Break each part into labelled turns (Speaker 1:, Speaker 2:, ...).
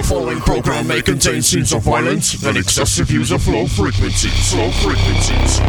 Speaker 1: The following program may contain scenes of violence and excessive use of low frequencies. Low frequencies.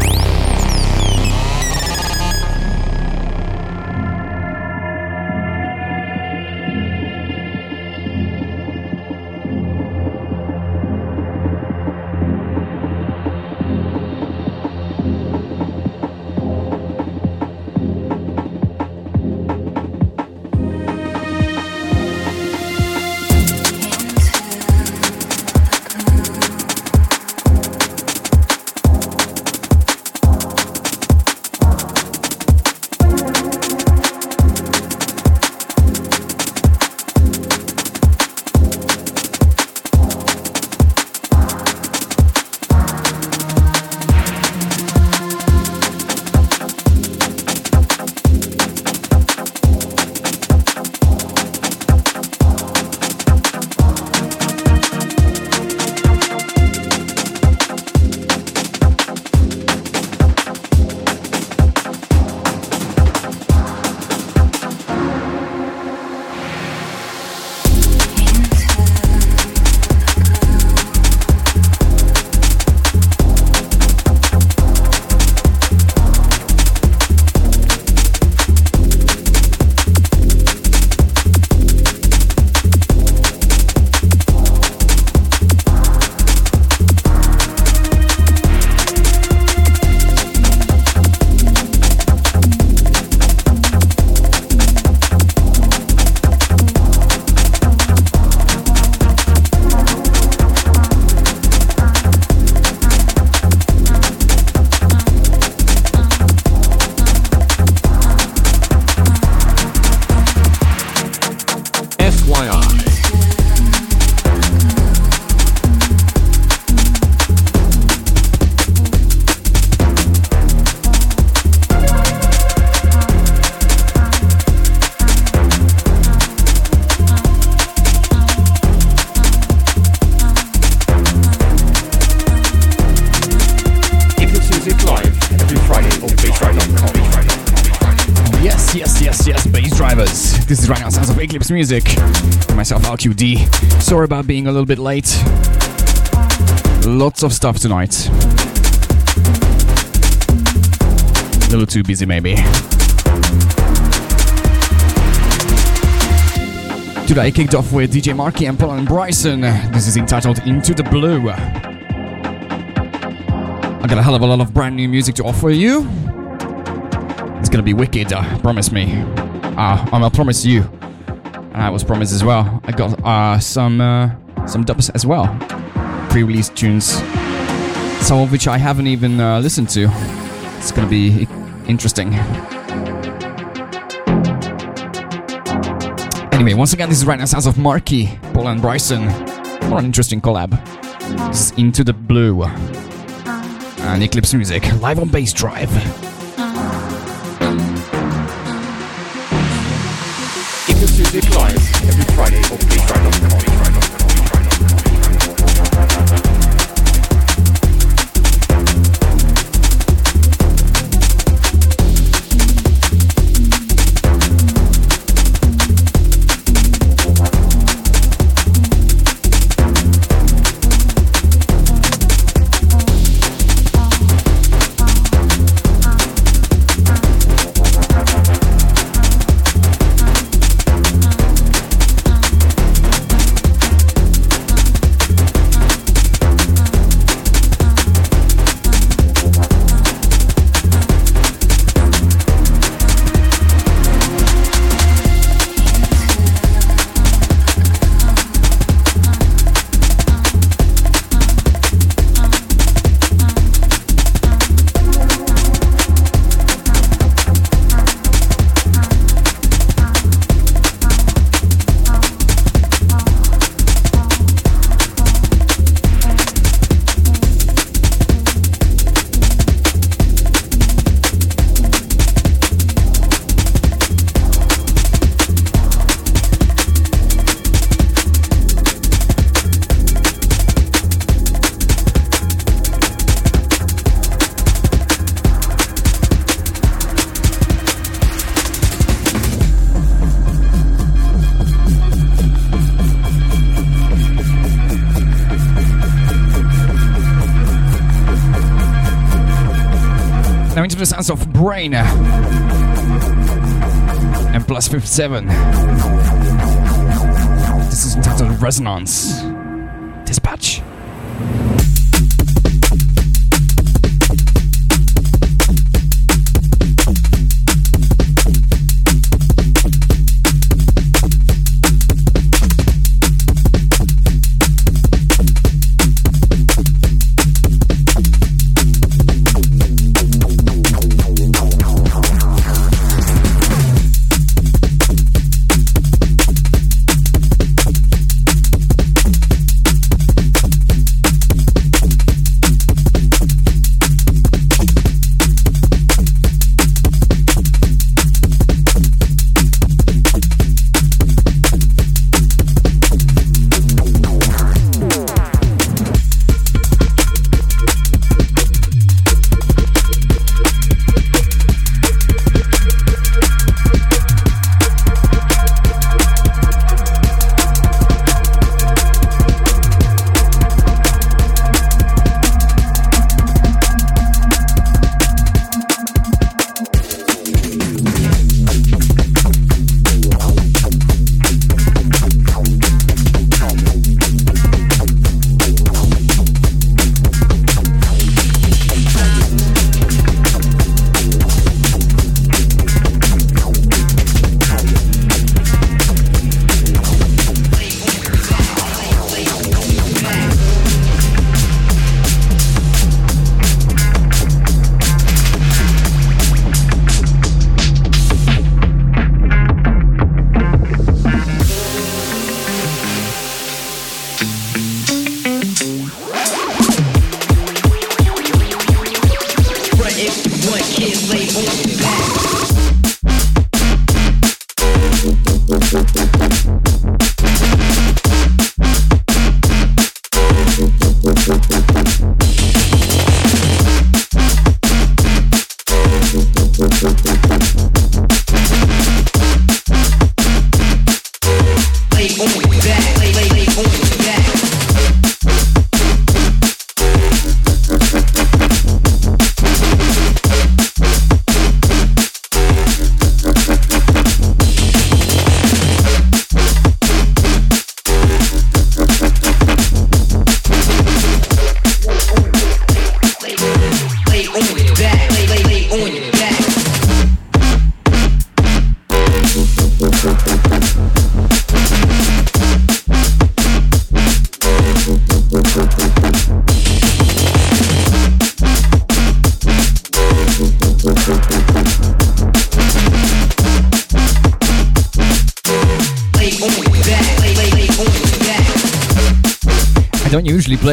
Speaker 2: Music. Myself, LQD. Sorry about being a little bit late. Lots of stuff tonight. A little too busy, maybe. Today I kicked off with DJ Marky and Paul and Bryson. This is entitled Into the Blue. I got a hell of a lot of brand new music to offer you. It's gonna be wicked, uh, promise me. Uh, I'll promise you I was promised as well. I got uh, some uh, some dubs as well, pre-release tunes, some of which I haven't even uh, listened to. It's gonna be interesting. Anyway, once again, this is right now sounds of Marky, Paul and Bryson. What an interesting collab. This is Into the Blue and Eclipse Music live on Bass Drive.
Speaker 1: Live every Friday
Speaker 3: 657. This is entitled Resonance.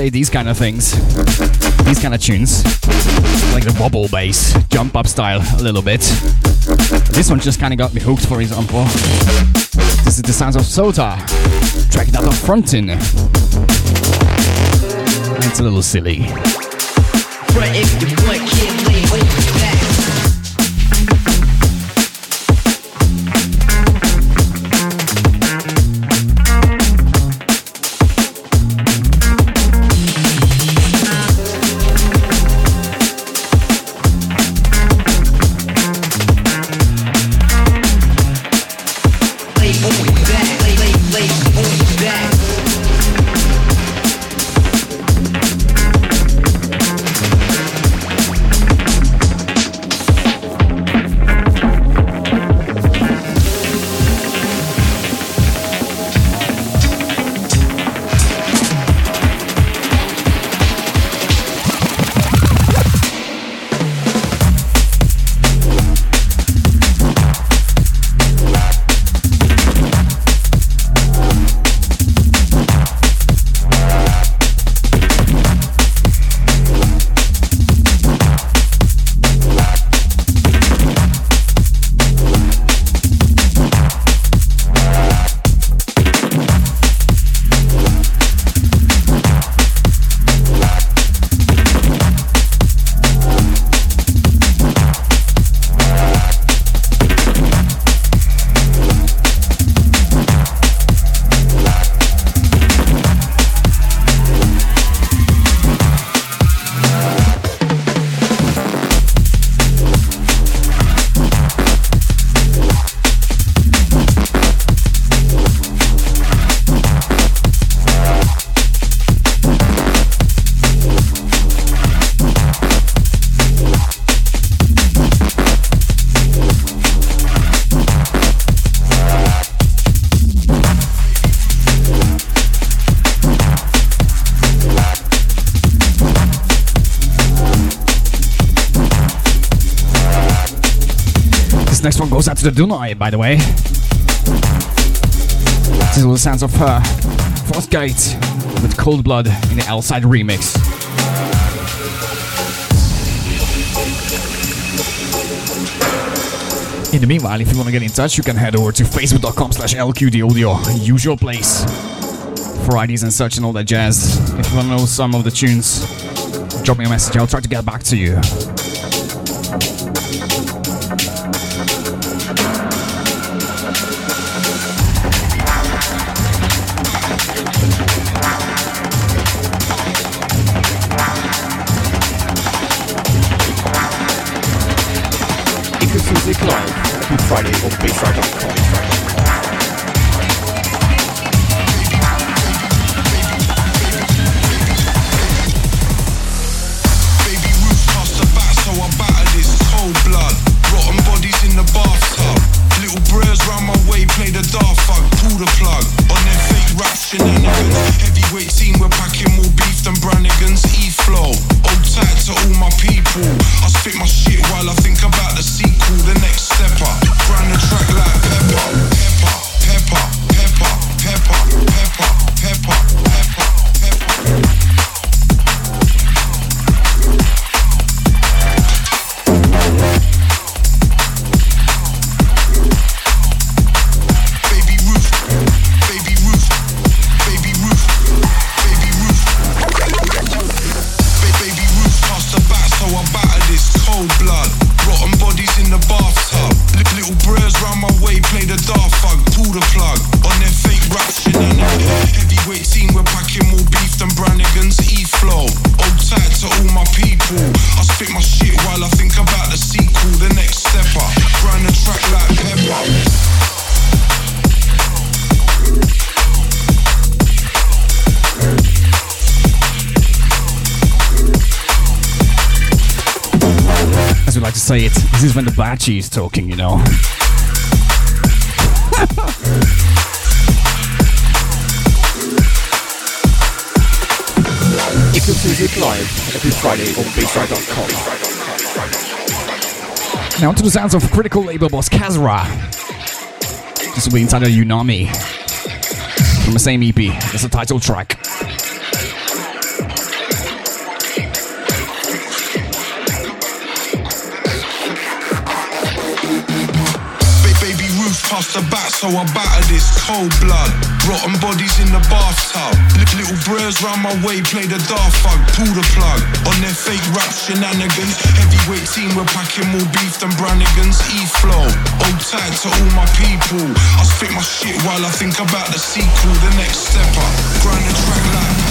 Speaker 3: Play these kind of things, these kind of tunes, like the wobble bass, jump up style a little bit. This one just kind of got me hooked, for example. This is the sounds of Sota, tracked out of Frontin. It's a little silly.
Speaker 4: Goes out to the Dunai, by the way. This is all the sounds of uh, Frostgate with Cold Blood in the L-side remix. In the meanwhile, if you want to get in touch, you can head over to facebook.com slash lqdaudio, usual place for IDs and such and all that jazz. If you want to know some of the tunes, drop me a message. I'll try to get back to you. This is when the Bachi is talking, you know.
Speaker 5: you can see it live every Friday on bassdrive.com.
Speaker 4: Now to the sounds of critical label boss Kasra. This will be entitled Unami. From the same EP. It's the title track.
Speaker 6: So I batter this cold blood. Rotten bodies in the bathtub. Little bros round my way, play the daft fuck, pull the plug. On their fake rap shenanigans. Heavyweight team, we're packing more beef than Brannigans. E-flow, old tight to all my people. I spit my shit while I think about the sequel, the next step up. Grind the track like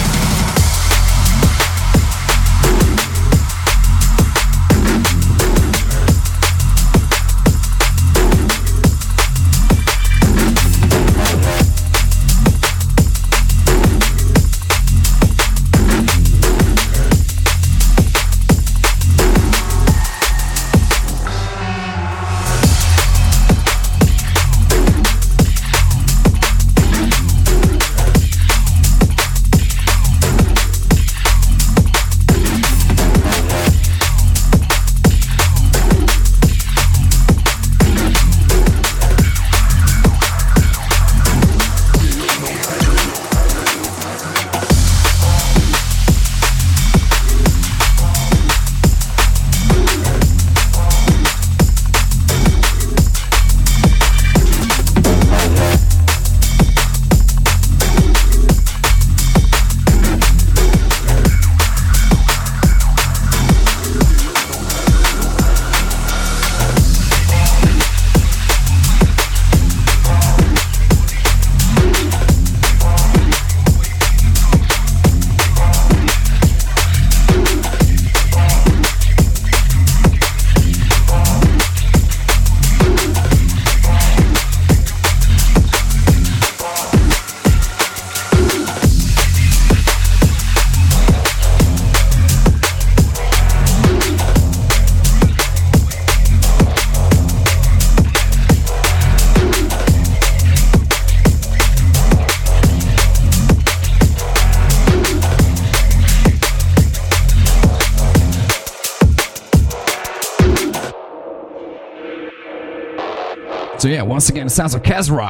Speaker 2: once again, the sounds of Kasra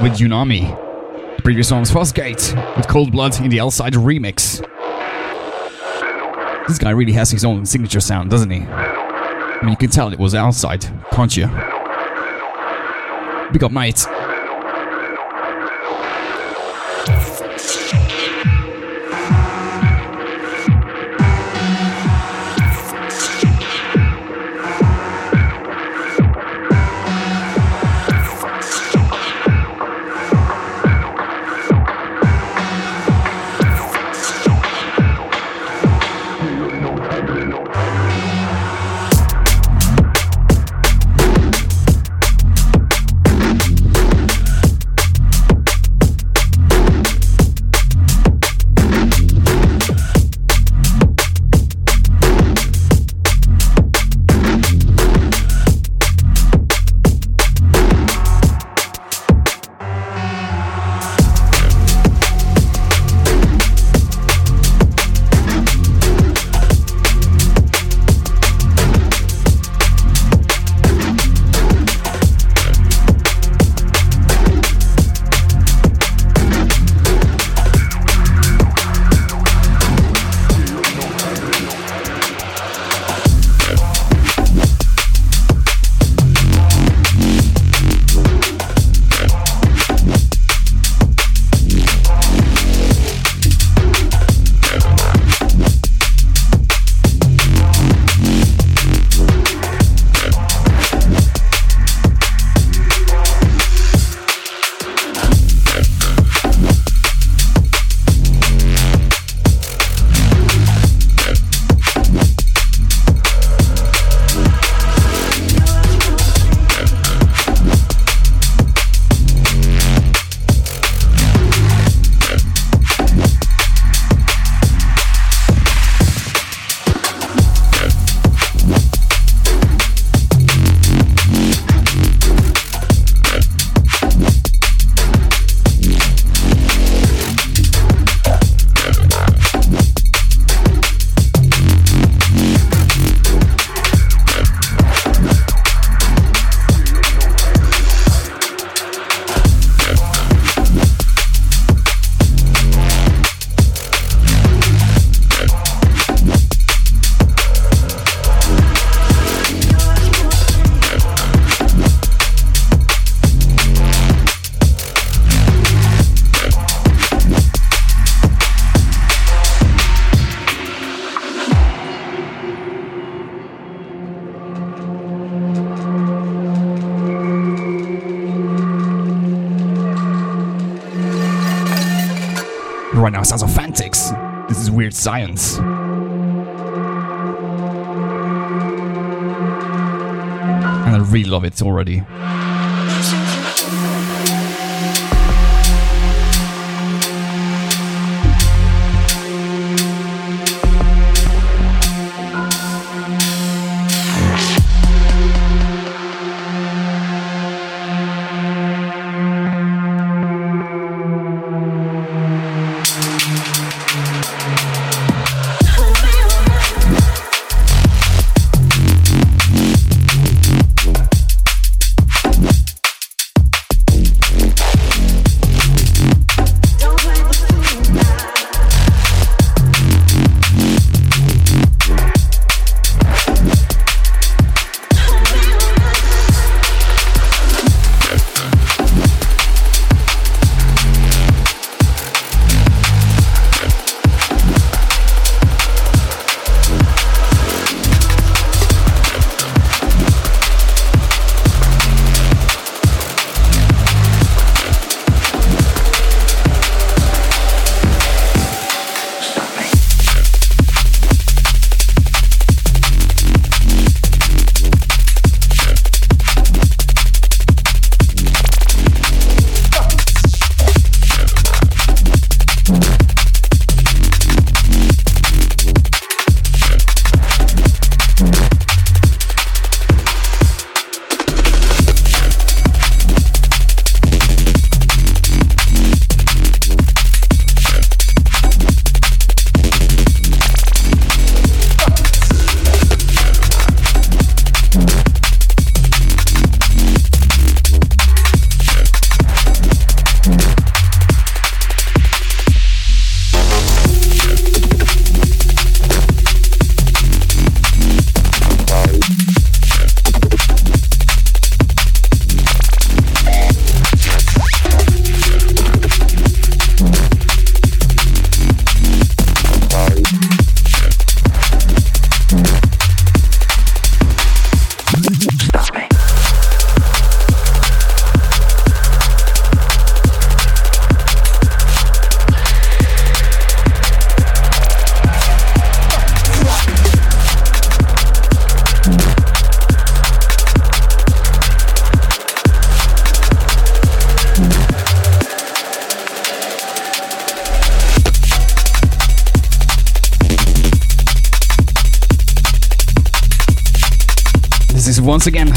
Speaker 2: with Unami. The previous song was Fosgate with Cold Blood in the L-Side remix. This guy really has his own signature sound, doesn't he? I mean, you can tell it was outside, can't you? Big up, mate. Science. And I really love it already.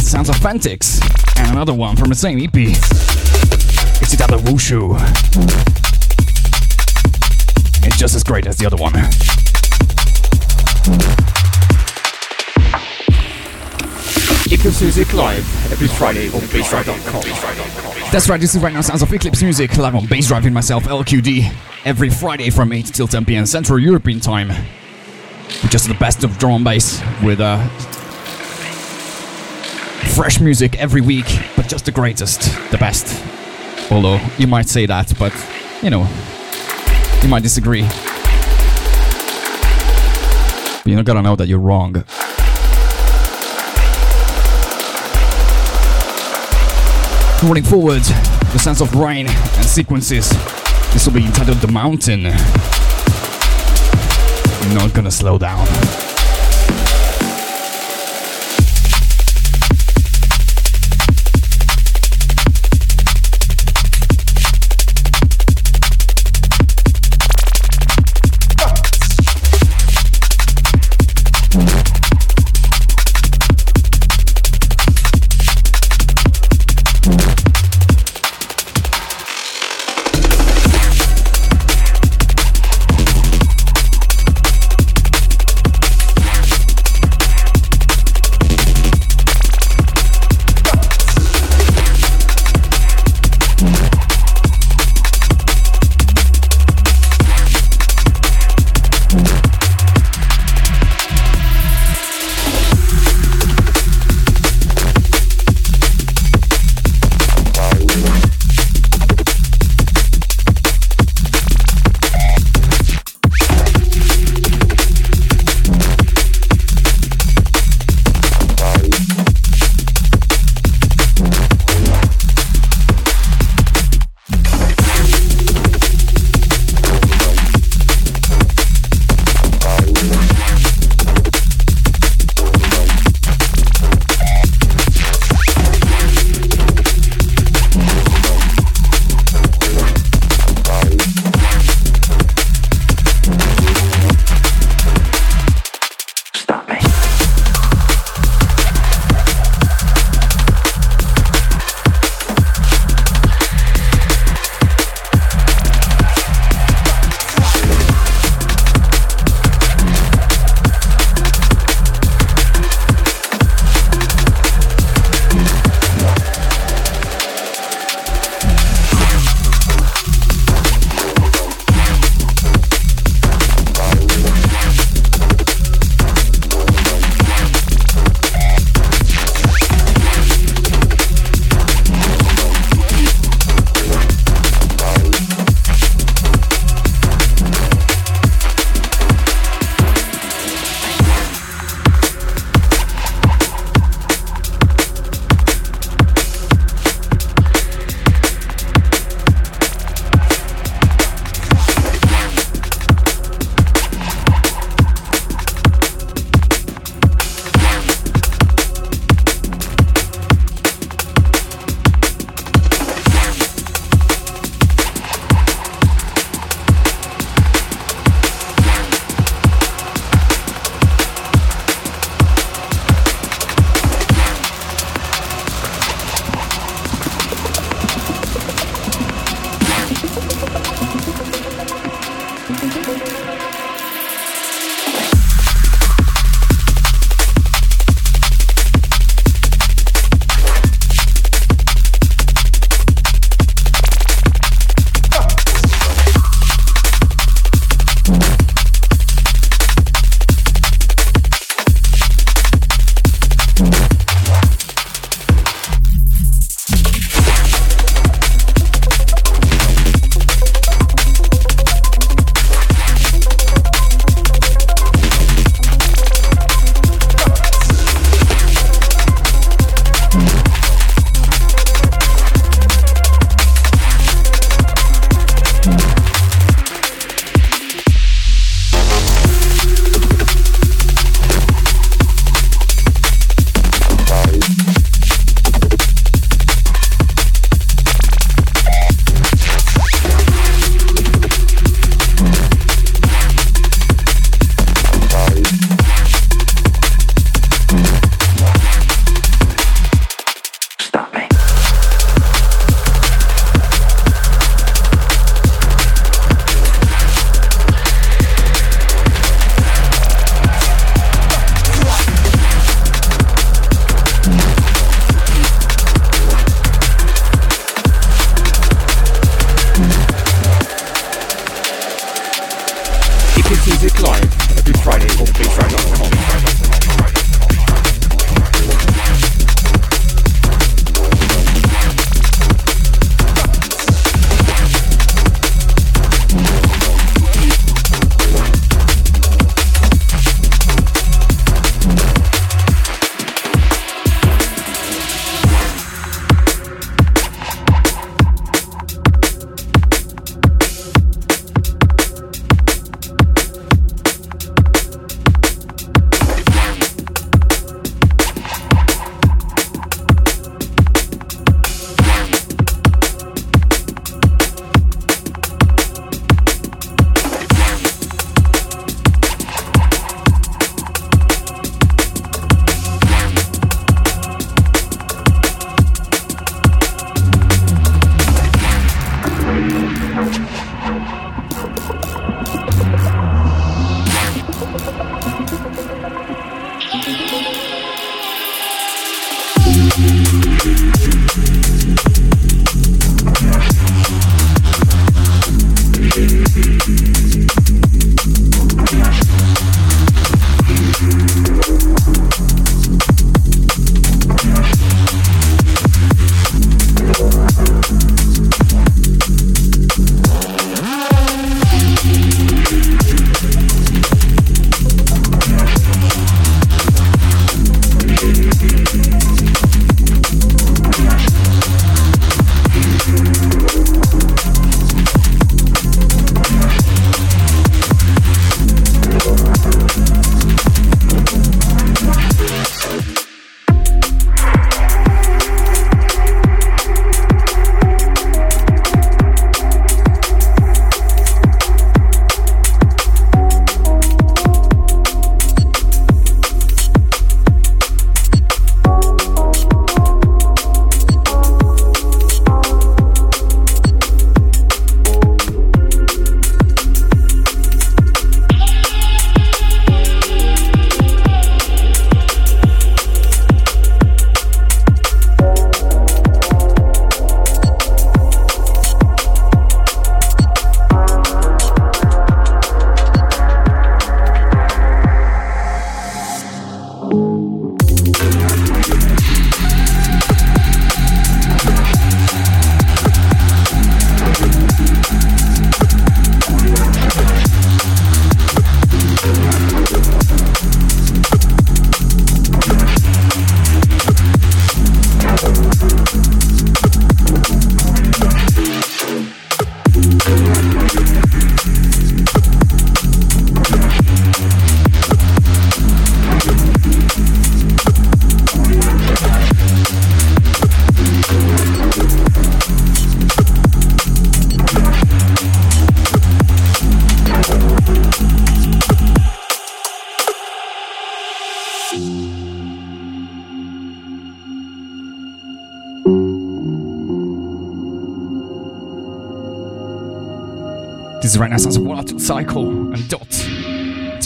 Speaker 2: Sounds Authentics and another one from the same EP. It's it other Wushu. It's just as great as the other one.
Speaker 5: Eclipse Music live every Friday on bassdrive.com.
Speaker 2: That's right, this is right now Sounds of Eclipse Music live on Bass Drive with myself, LQD, every Friday from 8 till 10 pm Central European time. Just the best of drum and bass with uh, fresh music every week, but just the greatest, the best. Although you might say that, but you know, you might disagree. But you're not gonna know that you're wrong. Rolling forward, the sense of rain and sequences. This will be entitled The Mountain. Not gonna slow down.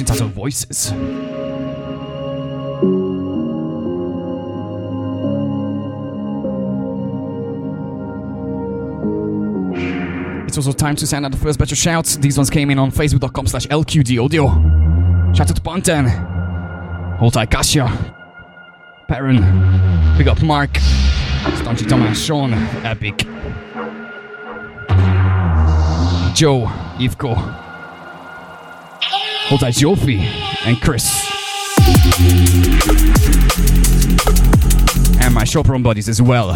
Speaker 2: Voices. It's also time to send out the first batch of shouts. These ones came in on facebook.com slash lqdaudio. Shout out to Ponten, Holtai Kasia, Perrin, Big Up Mark, Stanchy Thomas, Sean, Epic, Joe, Ivko, Holtai Jofi, and Chris. And my chaperone buddies as well.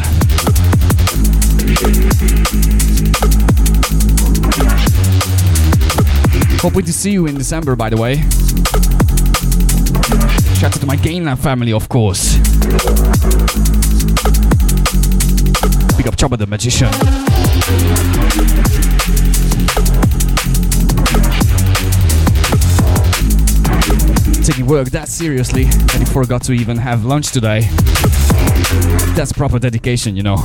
Speaker 2: Hoping to see you in December, by the way. Shout out to my Gainland family, of course. Big up Chubba the Magician. Taking work that seriously that he forgot to even have lunch today. That's proper dedication, you know.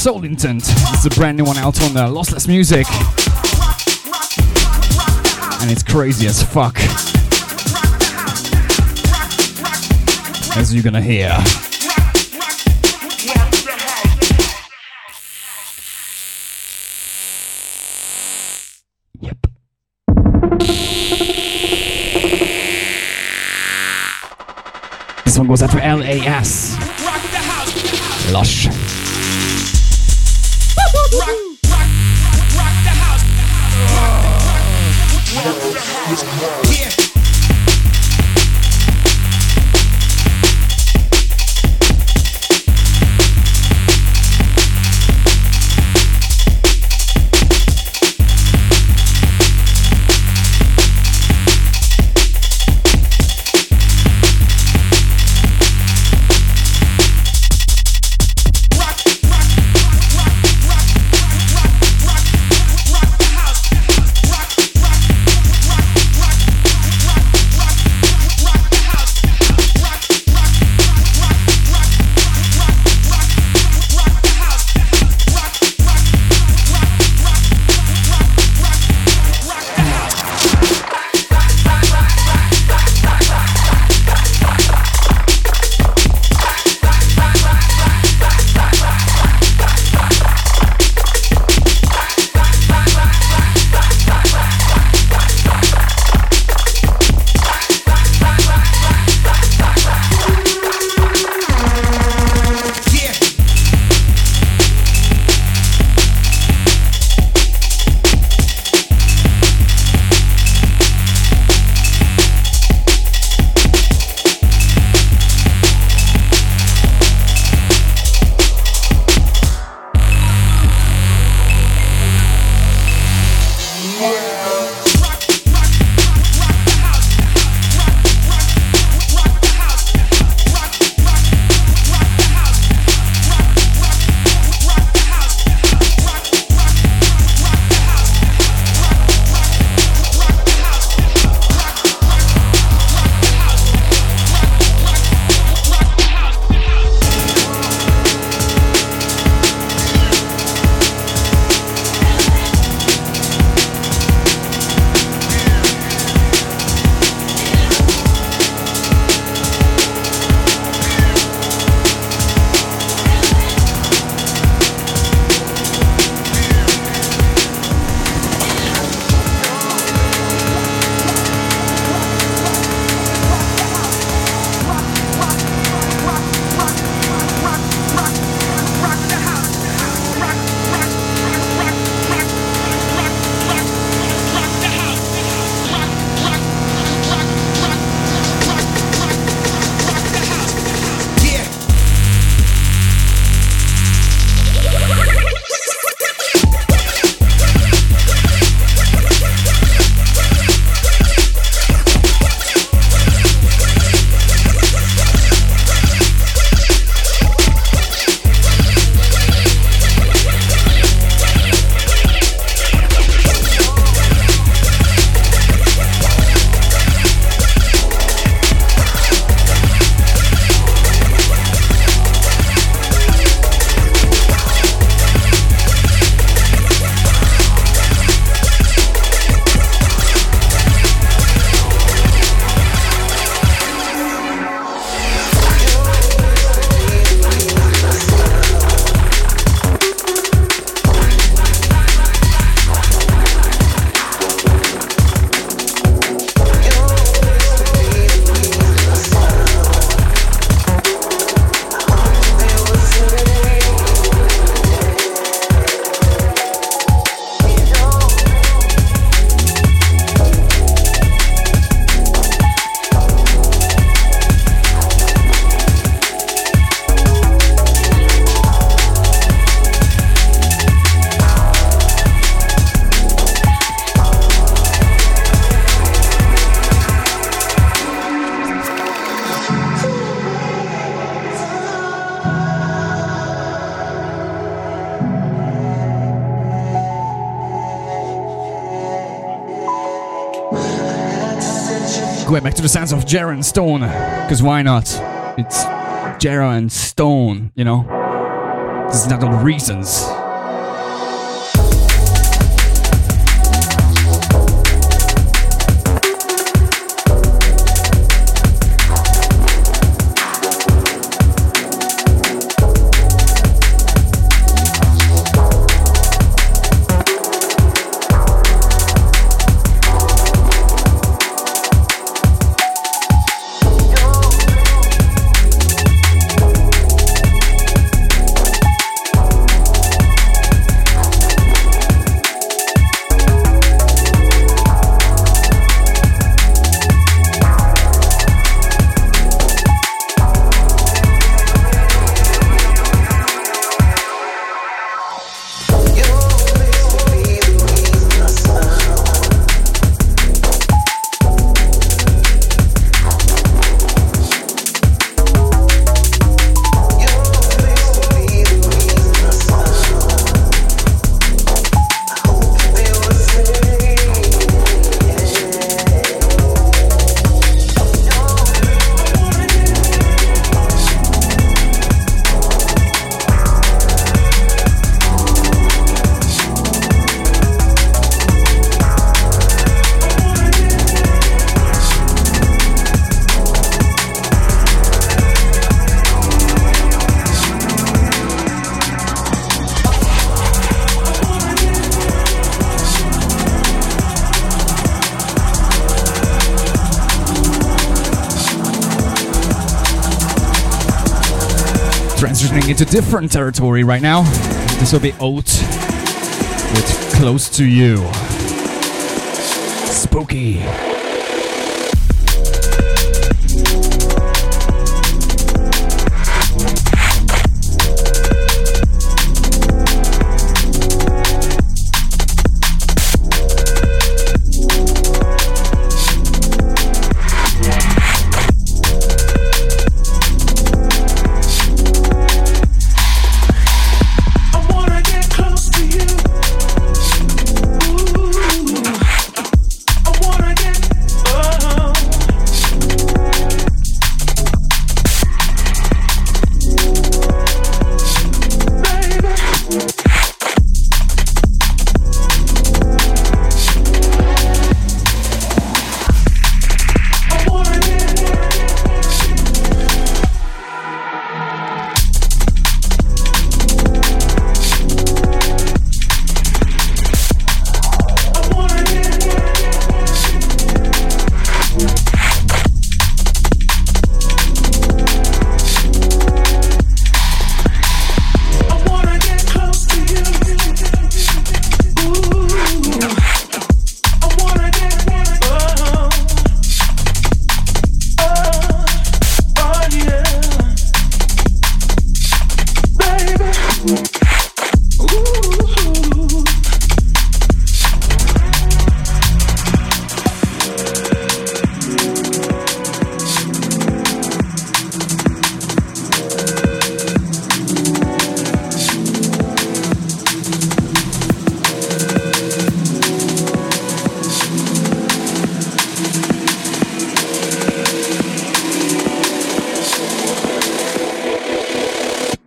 Speaker 2: Soul Intent. It's a brand new one out on uh, Lossless Music. And it's crazy as fuck. As you're gonna hear. Yep. This one goes out to LAS. Lush. Going and Stone, because why not? It's and Stone, you know? This is not all reasons. Different territory right now. This will be old with Close to You. Spooky.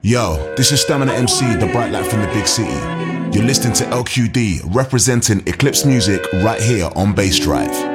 Speaker 7: Yo, this is Stamina MC, the bright light from the big city. You're listening to LQD representing Eclipse Music right here on Bassdrive.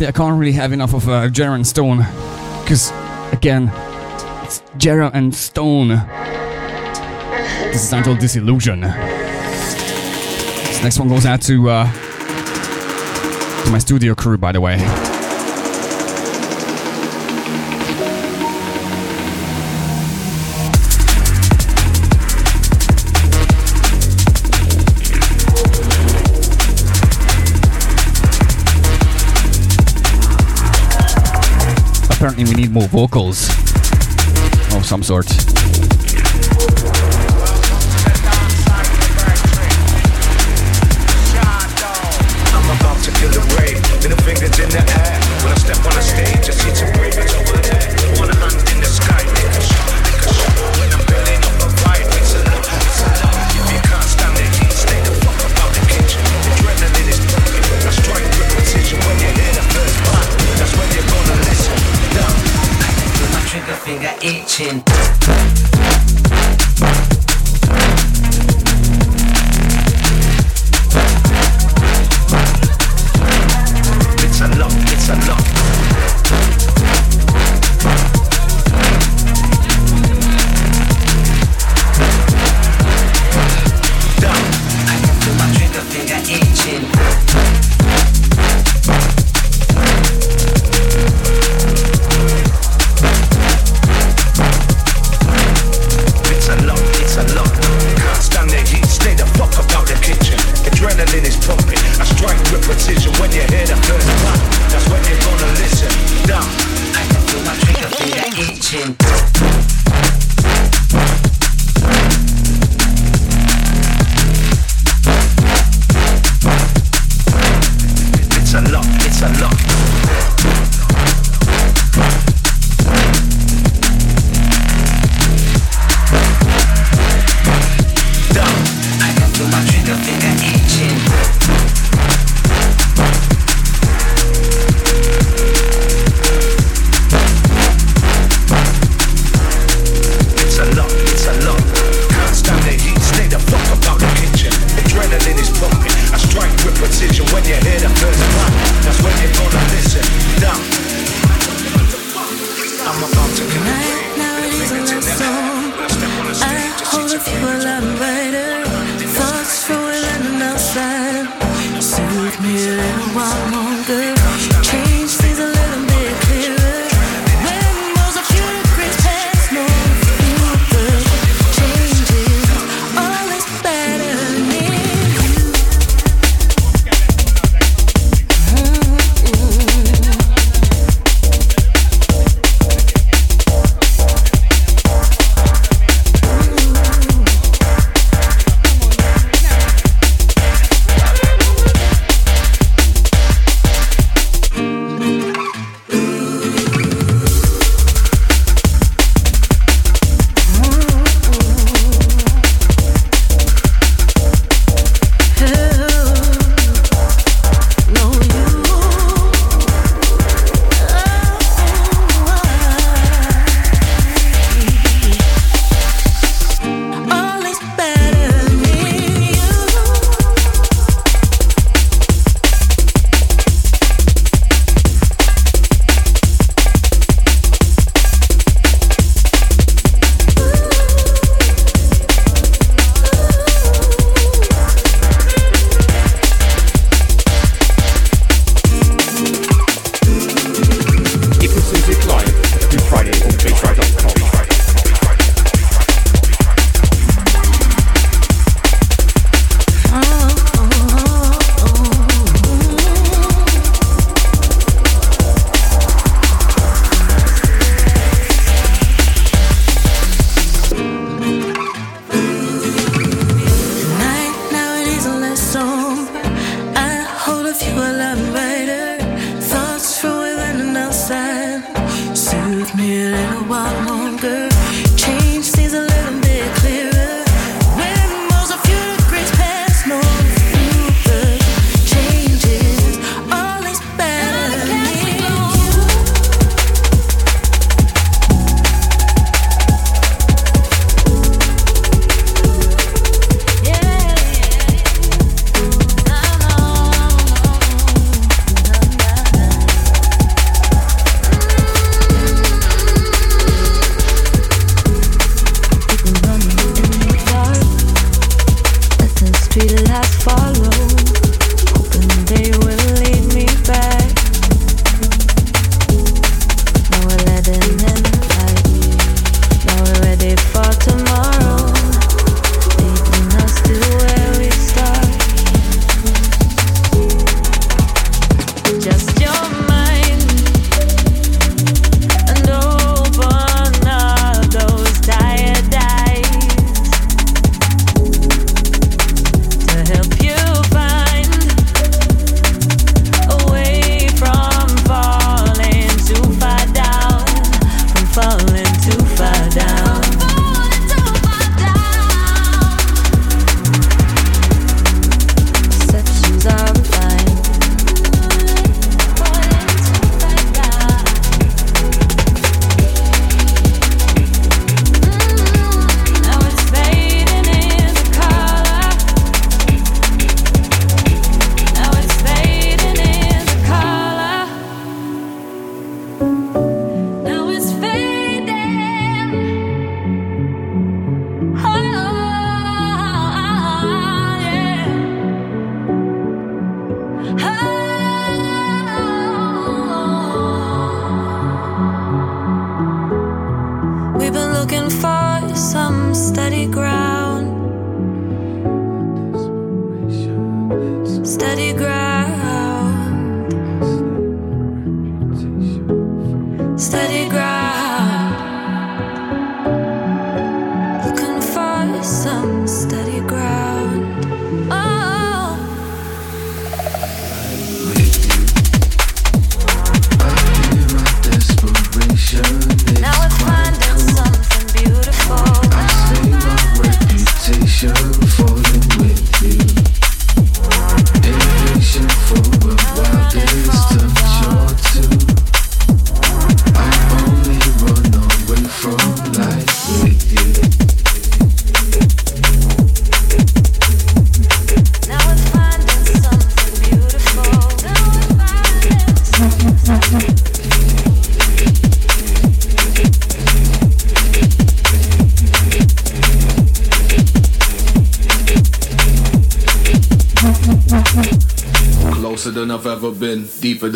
Speaker 8: I
Speaker 2: can't really have enough of uh, Jera and Stone. Because, again, it's Jera and Stone.
Speaker 9: This is entitled Disillusion. This next one goes out to uh, to my studio crew, by the way. Apparently, we need more vocals of some sort.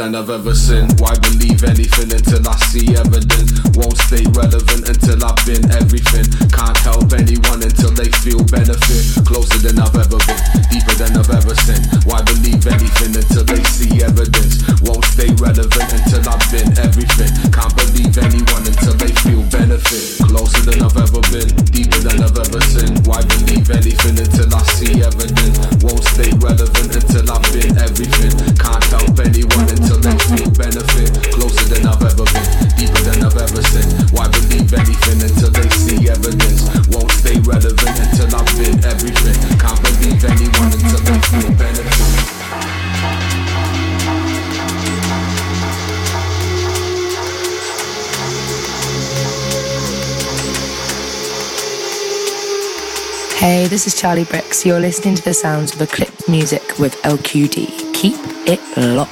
Speaker 10: than I've ever
Speaker 11: seen. This is Charlie Bricks. You're listening to the sounds of Eclipse Music with LQD. Keep it locked.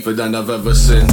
Speaker 10: deeper than I've ever
Speaker 2: seen.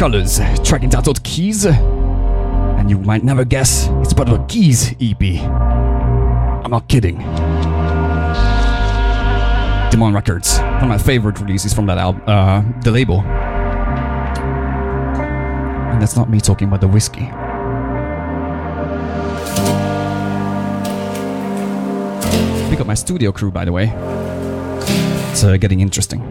Speaker 2: Colors, track entitled Keys. And you might never guess, it's part of a Keys EP. I'm not kidding. Demon Records, one of my favorite releases from that album, uh, the label. And that's not me talking about the whiskey. Pick up my studio crew, by the way. It's uh, getting interesting.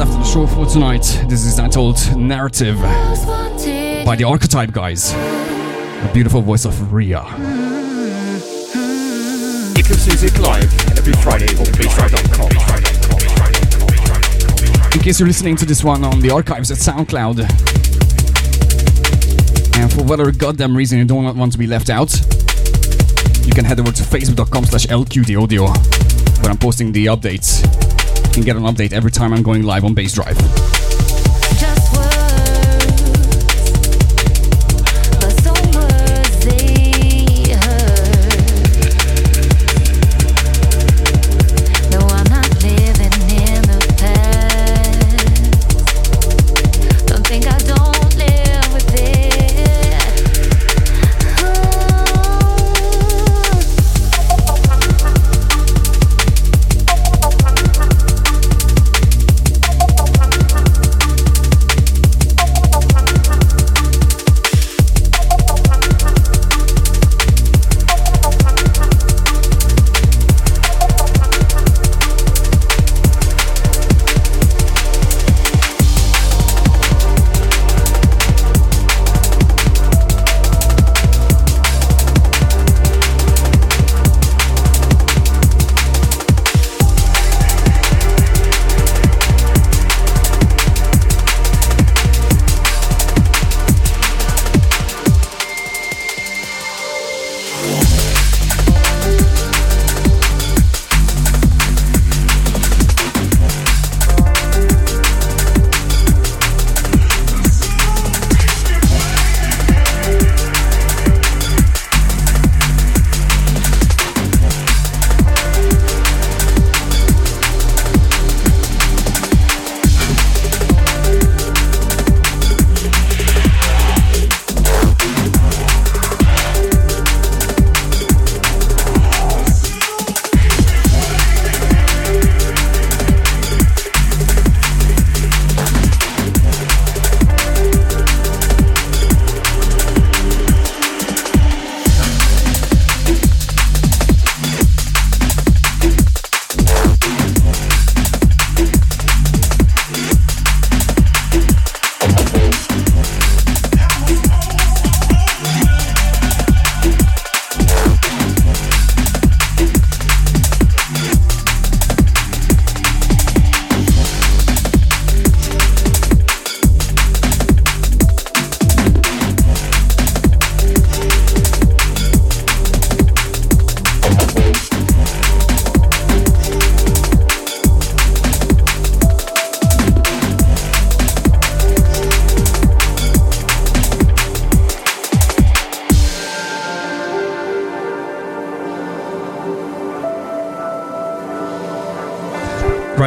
Speaker 2: 25 minutes left on the show for tonight. This is titled Narrative by the Archetype guys. The beautiful voice of Ria.
Speaker 5: Eclipse Music live every Friday on bassdrive.com.
Speaker 2: In case you're listening to this one on the archives at SoundCloud, and for whatever goddamn reason you don't want to be left out, you can head over to facebook.com slash lqdaudio where I'm posting the updates. Can get an update every time I'm going live on
Speaker 8: Bassdrive.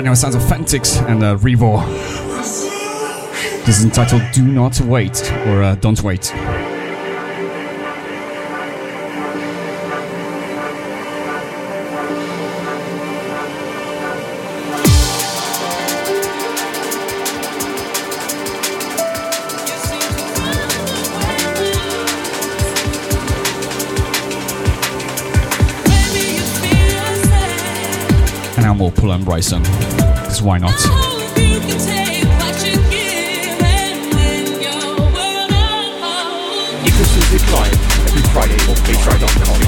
Speaker 2: Right now, sounds Fantix and uh, Revo. This is entitled Do Not Wait, or uh, Don't Wait. Pull and Bryson. Because why not?
Speaker 5: Eclipse Music live every Friday on bassdrive.com.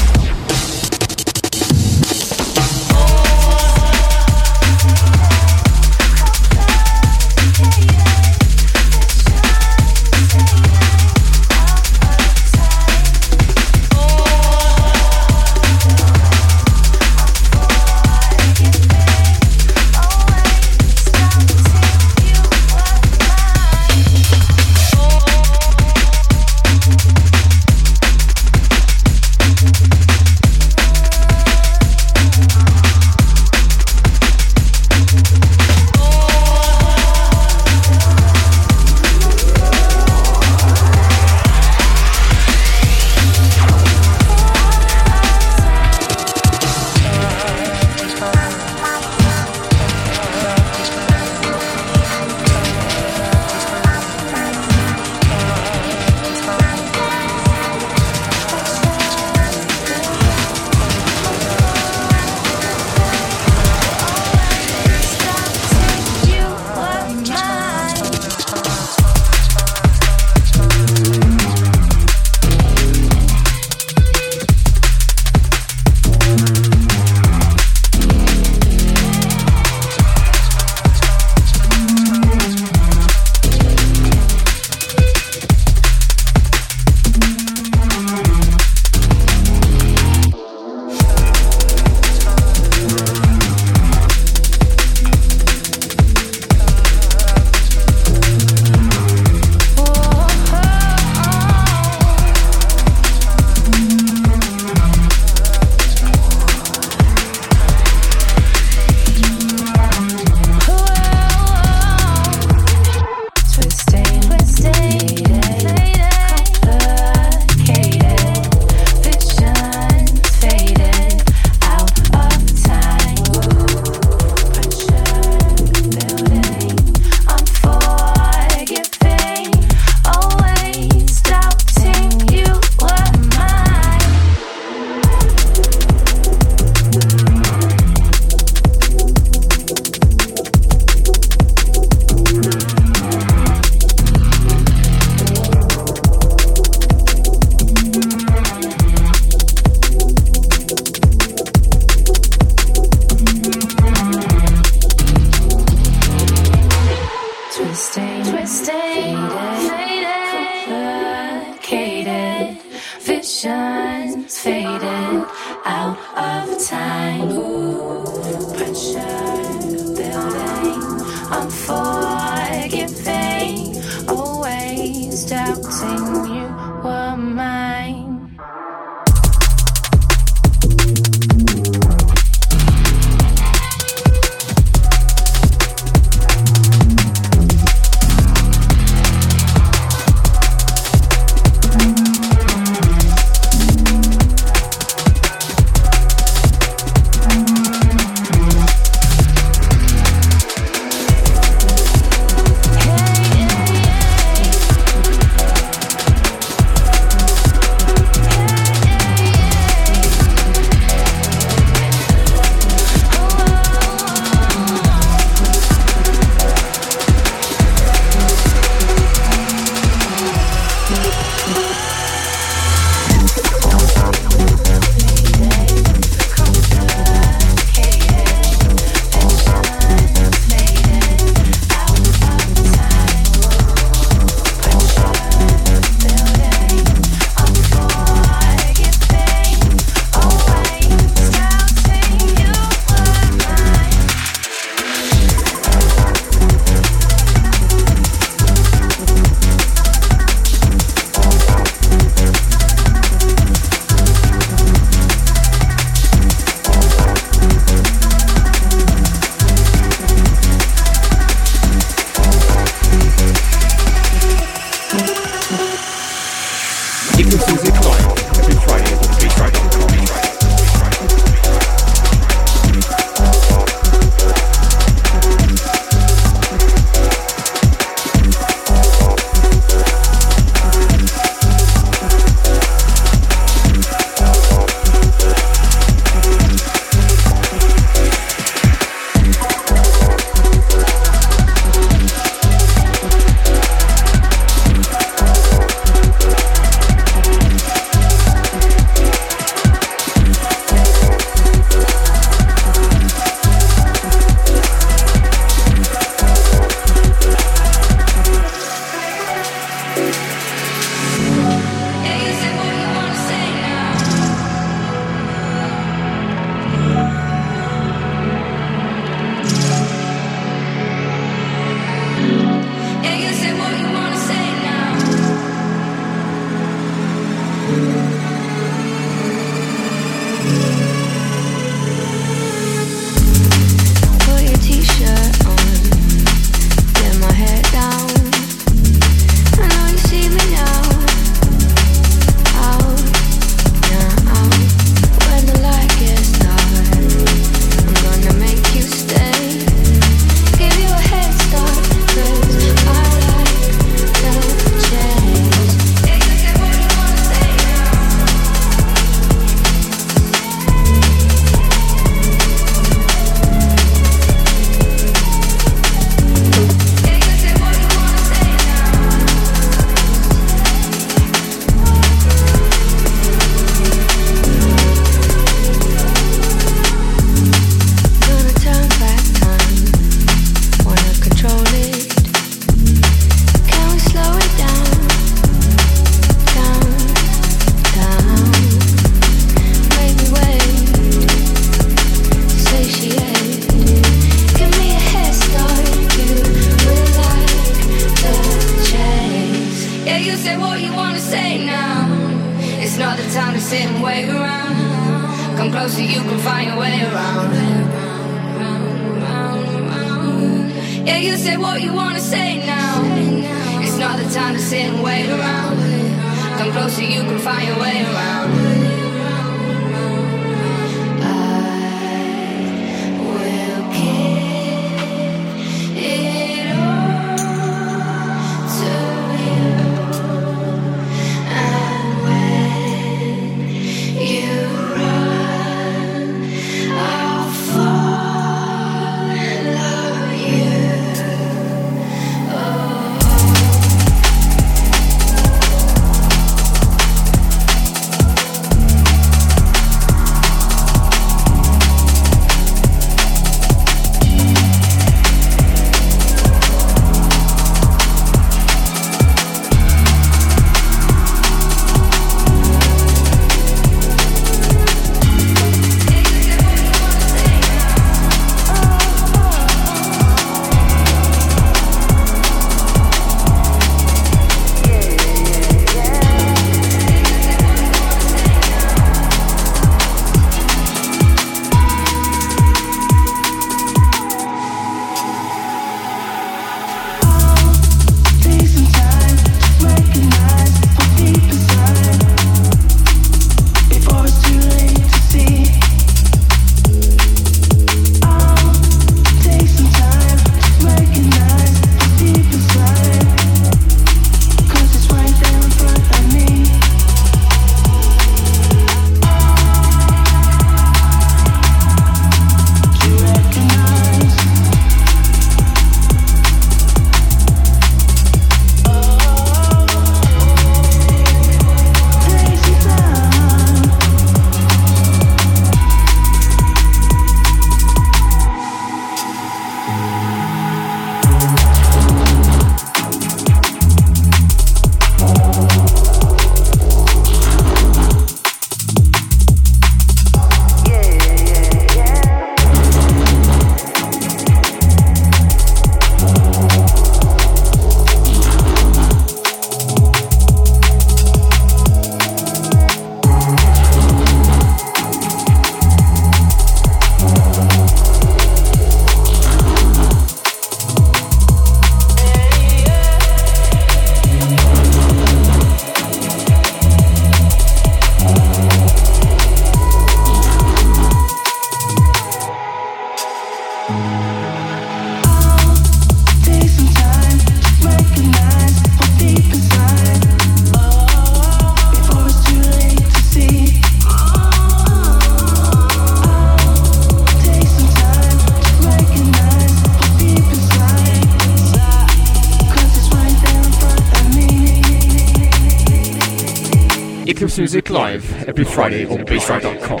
Speaker 5: Music live every Friday on bassdrive.com.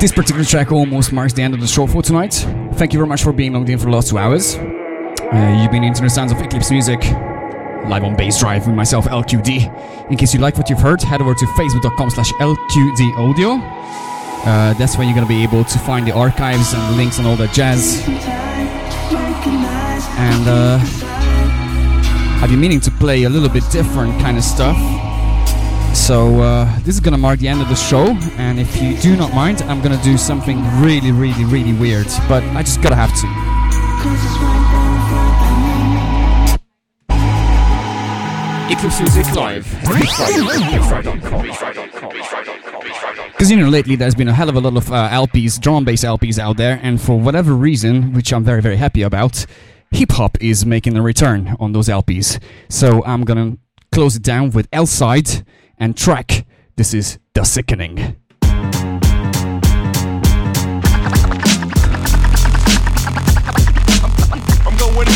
Speaker 2: This particular track almost marks the end of the show for tonight. Thank you very much for being logged in for the last two hours. Uh, you've been into the sounds of Eclipse Music live on Bassdrive with myself, LQD. In case you like what you've heard, head over to facebook.com slash LQDaudio. Uh, that's where you're going to be able to find the archives and links and all that jazz. And uh, I've been meaning to play a little bit different kind of stuff. So uh, this is gonna mark the end of the show, and if you do not mind, I'm gonna do something really, really, really weird. But I just gotta have to.
Speaker 5: Live.
Speaker 2: Because you know, lately there's been a hell of a lot of uh, LPs, drum bass LPs out there, and for whatever reason, which I'm very, very happy about, hip hop is making a return on those LPs. So I'm gonna close it down with L side and track. This is The Sickening.
Speaker 9: I'm going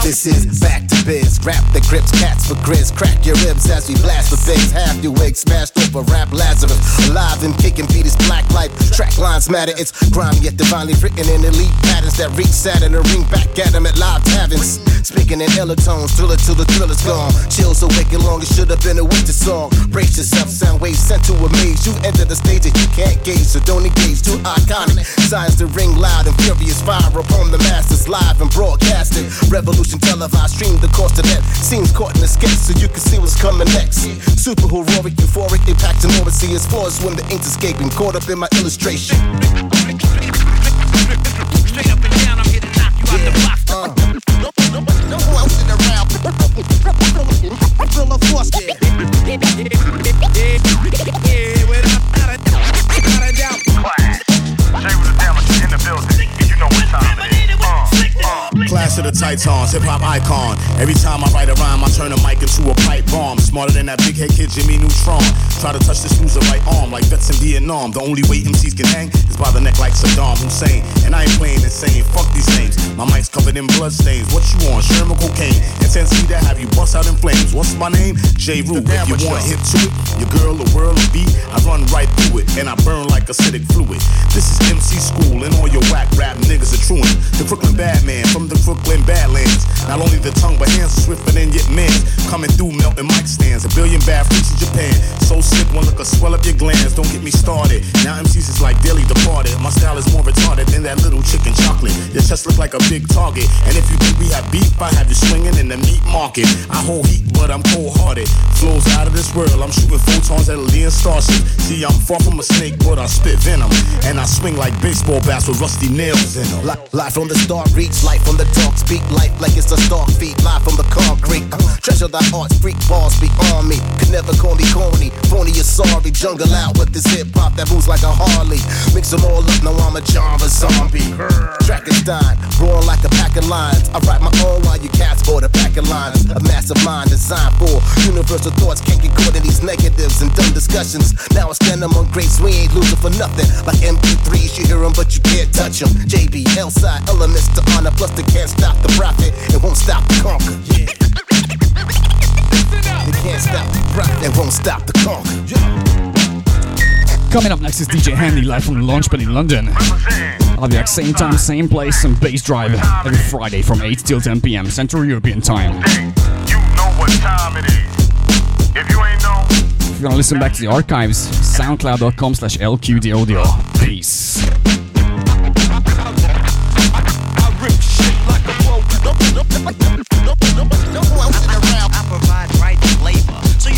Speaker 12: This is back to biz. Rap the grips, cats for grizz. Crack your ribs as we blast the things. Half your wig smashed over rap Lazarus. Alive and kicking beat is black life. Track lines matter. It's grimy yet divinely written in elite patterns that reach Saturn and ring back at them at live taverns. Speaking in iller tones, thriller till the thriller's gone. Chills awake long, it should have been a winter song. Brace yourself, sound waves sent to amaze. You enter the stage that you can't gauge, so don't engage. Too iconic. Signs to ring loud and furious fire upon the masters, live and broadcasted. Revolution televised, stream the course of that. Seems caught in the sketch so you can see what's coming next. Super heroic, euphoric, impact and see his flaws when the ink's escaping. Caught up in my illustration. Yeah, without a doubt, without a doubt.
Speaker 13: Class of the Titans, hip hop icon. Every time I write a rhyme, I turn a mic into a pipe bomb. Smarter than that big head kid Jimmy Neutron. Try to touch this loser right arm like vets in Vietnam. The only way MCs can hang is by the neck like Saddam Hussein. And I ain't playing insane, fuck these names. My mic's covered in blood stains. What you on? Sherman cocaine. Intensity that have you bust out in flames. What's my name? J. Rue. If you want hip to it, your girl a world of beat. I run right through it and I burn like acidic fluid. This is MC school and all your whack rap niggas are truant. The Brooklyn Badman from the Brooklyn Badlands. Not only the tongue, but hands are swifter than yet man's. Coming through melting mic stands. A billion bad freaks in Japan. So sick, one look will swell up your glands. Don't get me started. Now MCs is like daily departed. My style is more retarded than that little chicken chocolate. Your chest look like a big target. And if you think we have beef, I have you swinging in the meat market. I hold heat, but I'm cold hearted. Flows out of this world. I'm shooting photons at a Leon Starship. See, I'm far from a snake, but I spit venom. And I swing like baseball bats with rusty nails in them.
Speaker 12: Li- Live from the star reach, life from the talk, speak life like it's a stalk feet, live from the concrete. Uh, treasure thy arts, freak balls beyond me. Could never call me corny, phony or sorry. Jungle out with this hip hop that moves like a Harley. Mix them all up, now I'm a Java zombie. Frankenstein, roaring like a pack of lions. I write my own while you cats for the pack of lines. A massive mind designed for universal thoughts. Can't get caught in these negatives and dumb discussions. Now I stand among greats, we ain't losing for nothing. Like MP3s, you hear them, but you can't touch them. JB, side, elements to honor, plus they can't stop the profit. It won't stop the conquer. Yeah. They can't stop the profit, they won't stop the conquer.
Speaker 2: Coming up next is DJ Handy live from the Launchpad in London. I'll be back same time, same place, some Bassdrive every Friday from 8 till 10 p.m. Central European time.
Speaker 9: You know what time it is. If you ain't know,
Speaker 2: If you want to listen back to the archives, soundcloud.com slash lqdaudio. Peace.
Speaker 3: I provide right flavor so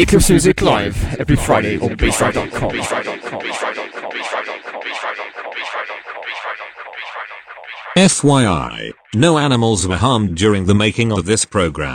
Speaker 5: Eclipse Music live every Friday on bassdrive.com.
Speaker 14: FYI, no animals were harmed during the making of this program.